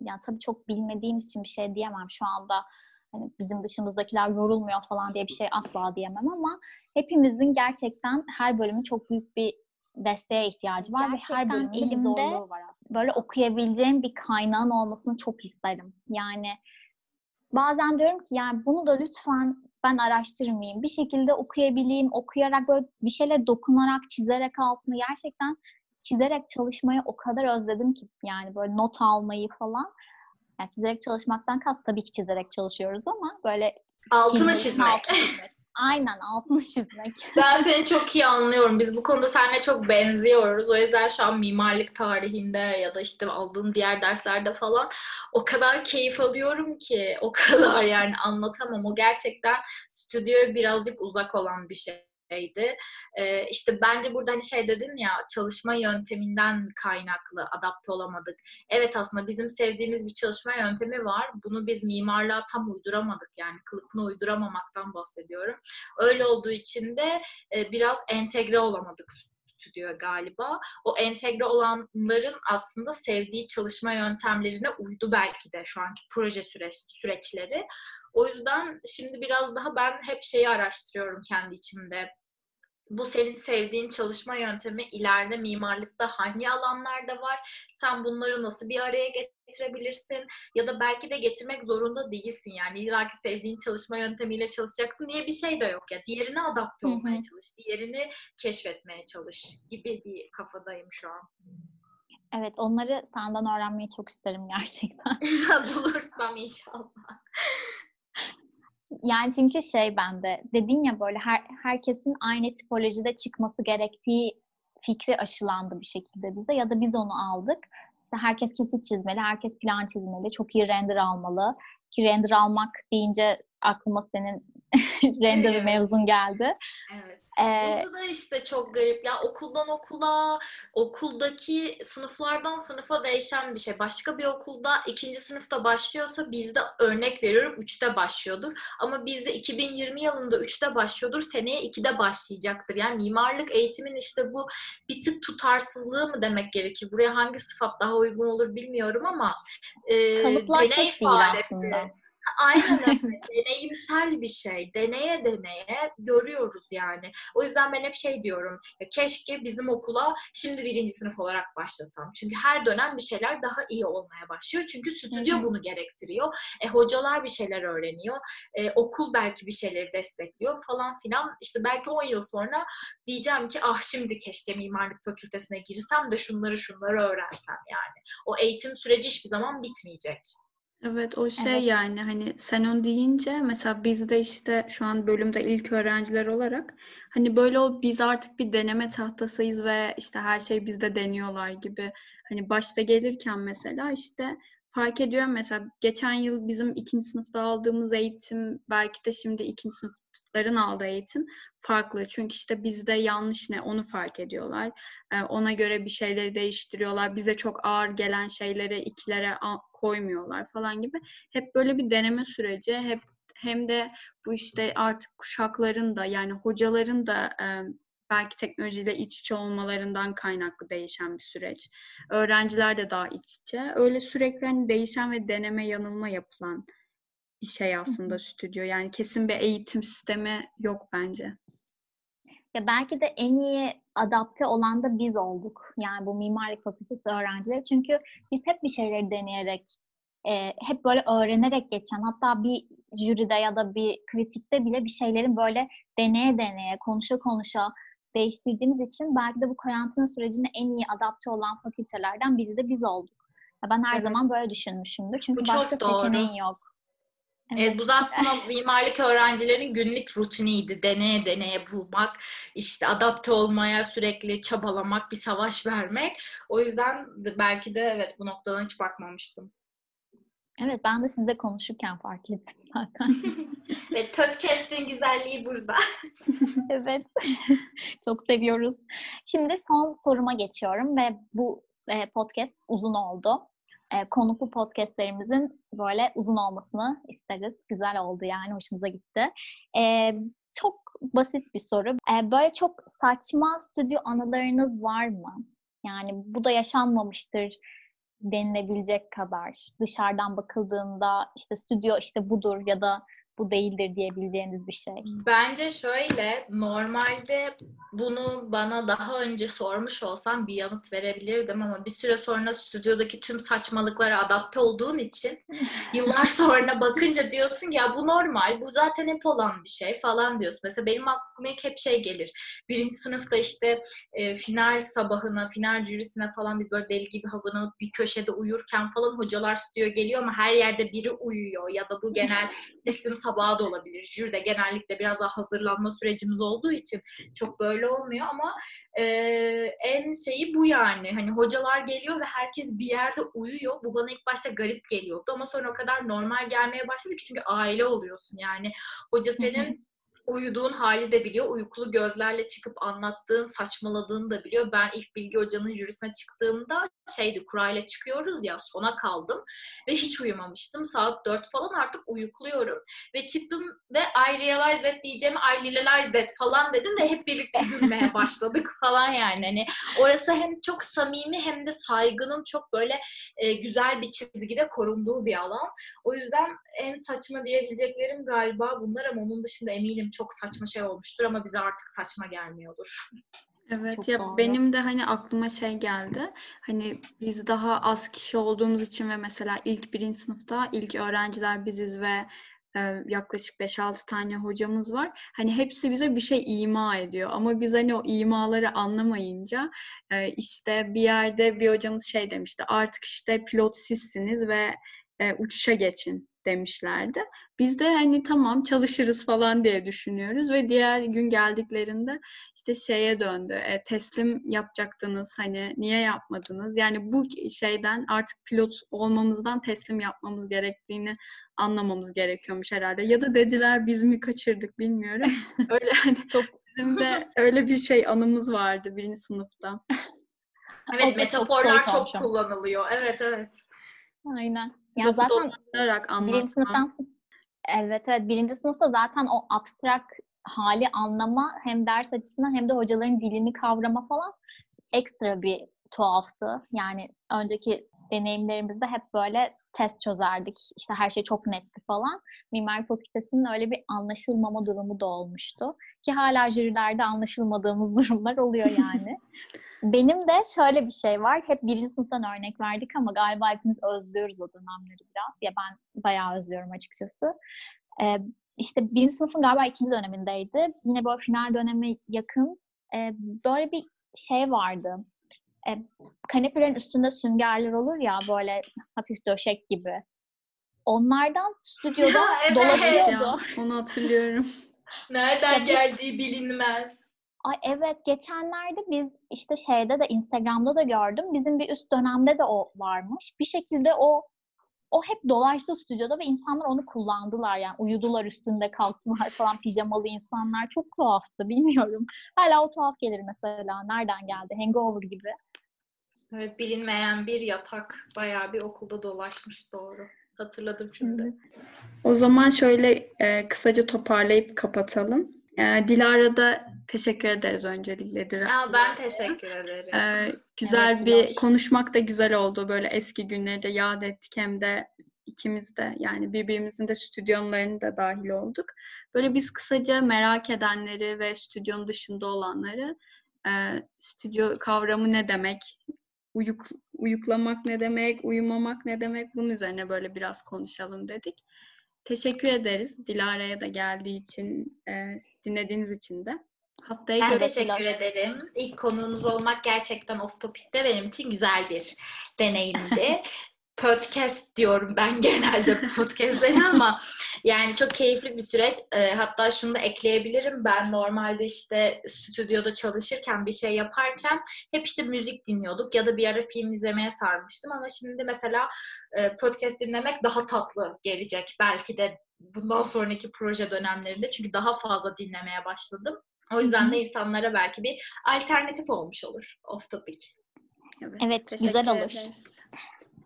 yani tabii çok bilmediğim için bir şey diyemem şu anda. Hani bizim dışımızdakiler yorulmuyor falan diye bir şey asla diyemem ama hepimizin gerçekten her bölümün çok büyük bir desteğe ihtiyacı var Gerçekten ve her bölümün elimde zorluğu var aslında. Böyle okuyabileceğim bir kaynağın olmasını çok isterim. Yani bazen diyorum ki yani bunu da lütfen ben araştırmayayım. Bir şekilde okuyabileyim, okuyarak böyle bir şeyler dokunarak, çizerek altını gerçekten çizerek çalışmayı o kadar özledim ki yani böyle not almayı falan. Yani çizerek çalışmaktan kast tabii ki çizerek çalışıyoruz ama böyle Altını çizmek. altını çizmek. Aynen altını çizmek. (laughs) Ben seni çok iyi anlıyorum. Biz bu konuda seninle çok benziyoruz. O yüzden şu an mimarlık tarihinde ya da işte aldığım diğer derslerde falan o kadar keyif alıyorum ki o (laughs) kadar yani anlatamam. O gerçekten stüdyoya birazcık uzak olan bir şeydi. Ee, işte bence burada hani şey dedin ya çalışma yönteminden kaynaklı adapte olamadık. Evet aslında bizim sevdiğimiz bir çalışma yöntemi var. Bunu biz mimarlığa tam uyduramadık yani kılıfına uyduramamaktan bahsediyorum. Öyle olduğu için de e, biraz entegre olamadık stüdyoya galiba. O entegre olanların aslında sevdiği çalışma yöntemlerine uydu belki de şu anki proje süreç, süreçleri. O yüzden şimdi biraz daha ben hep şeyi araştırıyorum kendi içimde. Bu senin sevdiğin çalışma yöntemi ileride mimarlıkta hangi alanlarda var? Sen bunları nasıl bir araya getirebilirsin? Ya da belki de getirmek zorunda değilsin. Yani illa ki sevdiğin çalışma yöntemiyle çalışacaksın diye bir şey de yok ya. Diğerine adapte olmaya çalış, diğerini keşfetmeye çalış gibi bir kafadayım şu an. Evet onları senden öğrenmeyi çok isterim gerçekten. (laughs) Bulursam inşallah. Yani çünkü şey bende dedin ya böyle her, herkesin aynı tipolojide çıkması gerektiği fikri aşılandı bir şekilde bize ya da biz onu aldık. İşte herkes kesit çizmeli, herkes plan çizmeli, çok iyi render almalı. Ki render almak deyince aklıma senin (laughs) render Evet. mevzun geldi. Evet. Ee, Burada da işte çok garip. Ya okuldan okula, okuldaki sınıflardan sınıfa değişen bir şey. Başka bir okulda ikinci sınıfta başlıyorsa bizde örnek veriyorum üçte başlıyordur. Ama bizde 2020 yılında üçte başlıyordur. Seneye 2'de başlayacaktır. Yani mimarlık eğitimin işte bu bir tık tutarsızlığı mı demek gerekir? Buraya hangi sıfat daha uygun olur bilmiyorum ama e, deney faresi. aslında. (laughs) Aynen öyle. Deneyimsel bir şey. Deneye deneye görüyoruz yani. O yüzden ben hep şey diyorum. Ya keşke bizim okula şimdi birinci sınıf olarak başlasam. Çünkü her dönem bir şeyler daha iyi olmaya başlıyor. Çünkü stüdyo bunu gerektiriyor. E, hocalar bir şeyler öğreniyor. E, okul belki bir şeyleri destekliyor falan filan. İşte belki 10 yıl sonra diyeceğim ki ah şimdi keşke mimarlık fakültesine girsem de şunları şunları öğrensem yani. O eğitim süreci hiçbir zaman bitmeyecek. Evet o şey Evet. yani hani sen onu deyince mesela biz de işte şu an bölümde ilk öğrenciler olarak hani böyle o biz artık bir deneme tahtasıyız ve işte her şey bizde deniyorlar gibi hani başta gelirken mesela işte fark ediyorum mesela geçen yıl bizim ikinci sınıfta aldığımız eğitim belki de şimdi ikinci sınıfların aldığı eğitim farklı. Çünkü işte bizde yanlış ne onu fark ediyorlar. Ee, ona göre bir şeyleri değiştiriyorlar. Bize çok ağır gelen şeyleri ikilere a- koymuyorlar falan gibi. Hep böyle bir deneme süreci. Hep hem de bu işte artık kuşakların da yani hocaların da e, belki teknolojiyle iç içe olmalarından kaynaklı değişen bir süreç. Öğrenciler de daha iç içe. Öyle sürekli hani değişen ve deneme yanılma yapılan bir şey aslında stüdyo. Yani kesin bir eğitim sistemi yok bence. Ya belki de en iyi adapte olan da biz olduk. Yani bu mimarlık fakültesi öğrencileri. Çünkü biz hep bir şeyleri deneyerek, e, hep böyle öğrenerek geçen, hatta bir jüride ya da bir kritikte bile bir şeylerin böyle deneye deneye, konuşa konuşa değiştirdiğimiz için belki de bu karantina sürecine en iyi adapte olan fakültelerden biri de biz olduk. Ya ben her Evet. zaman böyle düşünmüşümdür. Çünkü Bu başka seçeneğin yok. Evet, bu aslında mimarlık öğrencilerinin günlük rutiniydi. Deneye deneye bulmak, işte adapte olmaya sürekli çabalamak, bir savaş vermek. O yüzden de belki de evet bu noktadan hiç bakmamıştım. Evet ben de sizle konuşurken fark ettim zaten. (laughs) Ve podcast'in güzelliği burada. (laughs) Evet. Çok seviyoruz. Şimdi son soruma geçiyorum ve bu e, podcast uzun oldu. E, konuklu podcastlerimizin böyle uzun olmasını isteriz. Güzel oldu yani. Hoşumuza gitti. E, çok basit bir soru. E, böyle çok saçma stüdyo anılarınız var mı? Yani bu da yaşanmamıştır denilebilecek kadar. Dışarıdan bakıldığında işte stüdyo işte budur ya da bu değildir diyebileceğiniz bir şey. Bence şöyle, normalde bunu bana daha önce sormuş olsam bir yanıt verebilirdim ama bir süre sonra stüdyodaki tüm saçmalıklara adapte olduğun için (laughs) yıllar sonra bakınca diyorsun ki ya bu normal, bu zaten hep olan bir şey falan diyorsun. Mesela benim aklıma hep şey gelir. Birinci sınıfta işte e, final sabahına, final jürisine falan biz böyle deli gibi hazırlanıp bir köşede uyurken falan hocalar stüdyo geliyor ama her yerde biri uyuyor ya da bu genel (laughs) teslim sabahı da olabilir. Jüride genellikle biraz daha hazırlanma sürecimiz olduğu için çok böyle olmuyor ama e, en şeyi bu yani. Hani hocalar geliyor ve herkes bir yerde uyuyor. Bu bana ilk başta garip geliyordu ama sonra o kadar normal gelmeye başladı ki çünkü aile oluyorsun yani. Hoca senin uyuduğun hali de biliyor. Uykulu gözlerle çıkıp anlattığın, saçmaladığını da biliyor. Ben ilk Bilgi Hoca'nın jürisine çıktığımda şeydi, kurayla çıkıyoruz ya sona kaldım ve hiç uyumamıştım. Saat 4 falan artık uyukluyorum. Ve çıktım ve I realized that diyeceğimi I realized that falan dedim de hep birlikte gülmeye (laughs) başladık falan yani. Hani orası hem çok samimi hem de saygının çok böyle e, güzel bir çizgide korunduğu bir alan. O yüzden en saçma diyebileceklerim galiba bunlar ama onun dışında eminim çok saçma şey olmuştur ama bize artık saçma gelmiyordur. Evet Çok ya doğru. benim de hani aklıma şey geldi. Hani biz daha az kişi olduğumuz için ve mesela ilk birinci sınıfta ilk öğrenciler biziz ve e, yaklaşık 5-6 tane hocamız var. Hani hepsi bize bir şey ima ediyor. Ama biz hani o imaları anlamayınca e, işte bir yerde bir hocamız şey demişti. Artık işte pilot sizsiniz ve e, uçuşa geçin demişlerdi. Biz de hani tamam çalışırız falan diye düşünüyoruz ve diğer gün geldiklerinde işte şeye döndü. E, teslim yapacaktınız hani niye yapmadınız? Yani bu şeyden artık pilot olmamızdan teslim yapmamız gerektiğini anlamamız gerekiyormuş herhalde. Ya da dediler biz mi kaçırdık bilmiyorum. (laughs) Öyle hani Çok bizim de öyle bir şey anımız vardı birinci sınıfta. Evet çok metaforlar çok ama. kullanılıyor. Evet evet. aynen. Ya zaten birinci sınıftan evet evet birinci sınıfta zaten o abstrak hali anlama hem ders açısından hem de hocaların dilini kavrama falan ekstra bir tuhaftı. Yani önceki deneyimlerimizde hep böyle test çözerdik. İşte her şey çok netti falan. Mimari Fakültesi'nin öyle bir anlaşılmama durumu da olmuştu. Ki hala jürilerde anlaşılmadığımız (laughs) durumlar oluyor yani. (laughs) Benim de şöyle bir şey var. Hep birinci sınıftan örnek verdik ama galiba hepimiz özlüyoruz o dönemleri biraz. Ya ben bayağı özlüyorum açıkçası. Ee, işte birinci sınıfın galiba ikinci dönemindeydi. Yine böyle final dönemi yakın. Ee, böyle bir şey vardı. Ee, kanepelerin üstünde süngerler olur ya böyle hafif döşek gibi. Onlardan stüdyoda (laughs) Evet. dolaşıyordu. Onu hatırlıyorum. Nereden geldiği bilinmez. Ay evet geçenlerde biz işte şeyde de Instagram'da da gördüm. Bizim bir üst dönemde de o varmış. Bir şekilde o o hep dolaştı stüdyoda ve insanlar onu kullandılar yani uyudular üstünde kalktılar falan (laughs) pijamalı insanlar çok tuhaftı bilmiyorum. Hala o tuhaf gelir mesela nereden geldi hangover gibi. Evet bilinmeyen bir yatak bayağı bir okulda dolaşmış doğru. Hatırladım şimdi. O zaman şöyle e, kısaca toparlayıp kapatalım. E, Dilara'da teşekkür ederiz öncelikle. Dila- Aa, ben teşekkür ederim. E, güzel Evet, bir Dilar. konuşmak da güzel oldu. Böyle eski günleri de yad ettik hem de ikimiz de yani birbirimizin de stüdyolarını da dahil olduk. Böyle biz kısaca merak edenleri ve stüdyonun dışında olanları e, stüdyo kavramı ne demek, uyuk, uyuklamak ne demek, uyumamak ne demek bunun üzerine böyle biraz konuşalım dedik. Teşekkür ederiz Dilara'ya da geldiği için, e, dinlediğiniz için de. Haftaya Ben görüşürüz. teşekkür ederim. İlk konuğunuz olmak gerçekten off topic'te benim için güzel bir deneyimdi. (laughs) podcast diyorum ben (laughs) genelde podcastleri ama yani çok keyifli bir süreç. Ee, hatta şunu da ekleyebilirim. Ben normalde işte stüdyoda çalışırken bir şey yaparken hep işte müzik dinliyorduk ya da bir ara film izlemeye sarmıştım ama şimdi mesela e, podcast dinlemek daha tatlı gelecek belki de bundan sonraki proje dönemlerinde çünkü daha fazla dinlemeye başladım. O yüzden de insanlara belki bir alternatif olmuş olur off topic. Evet, teşekkür güzel olur. ederiz.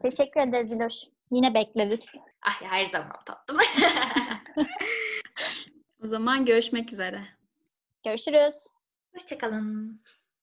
Teşekkür ederiz Diloş. Yine bekleriz. Ay her zaman tatlım. (laughs) O zaman görüşmek üzere. Görüşürüz. Hoşçakalın.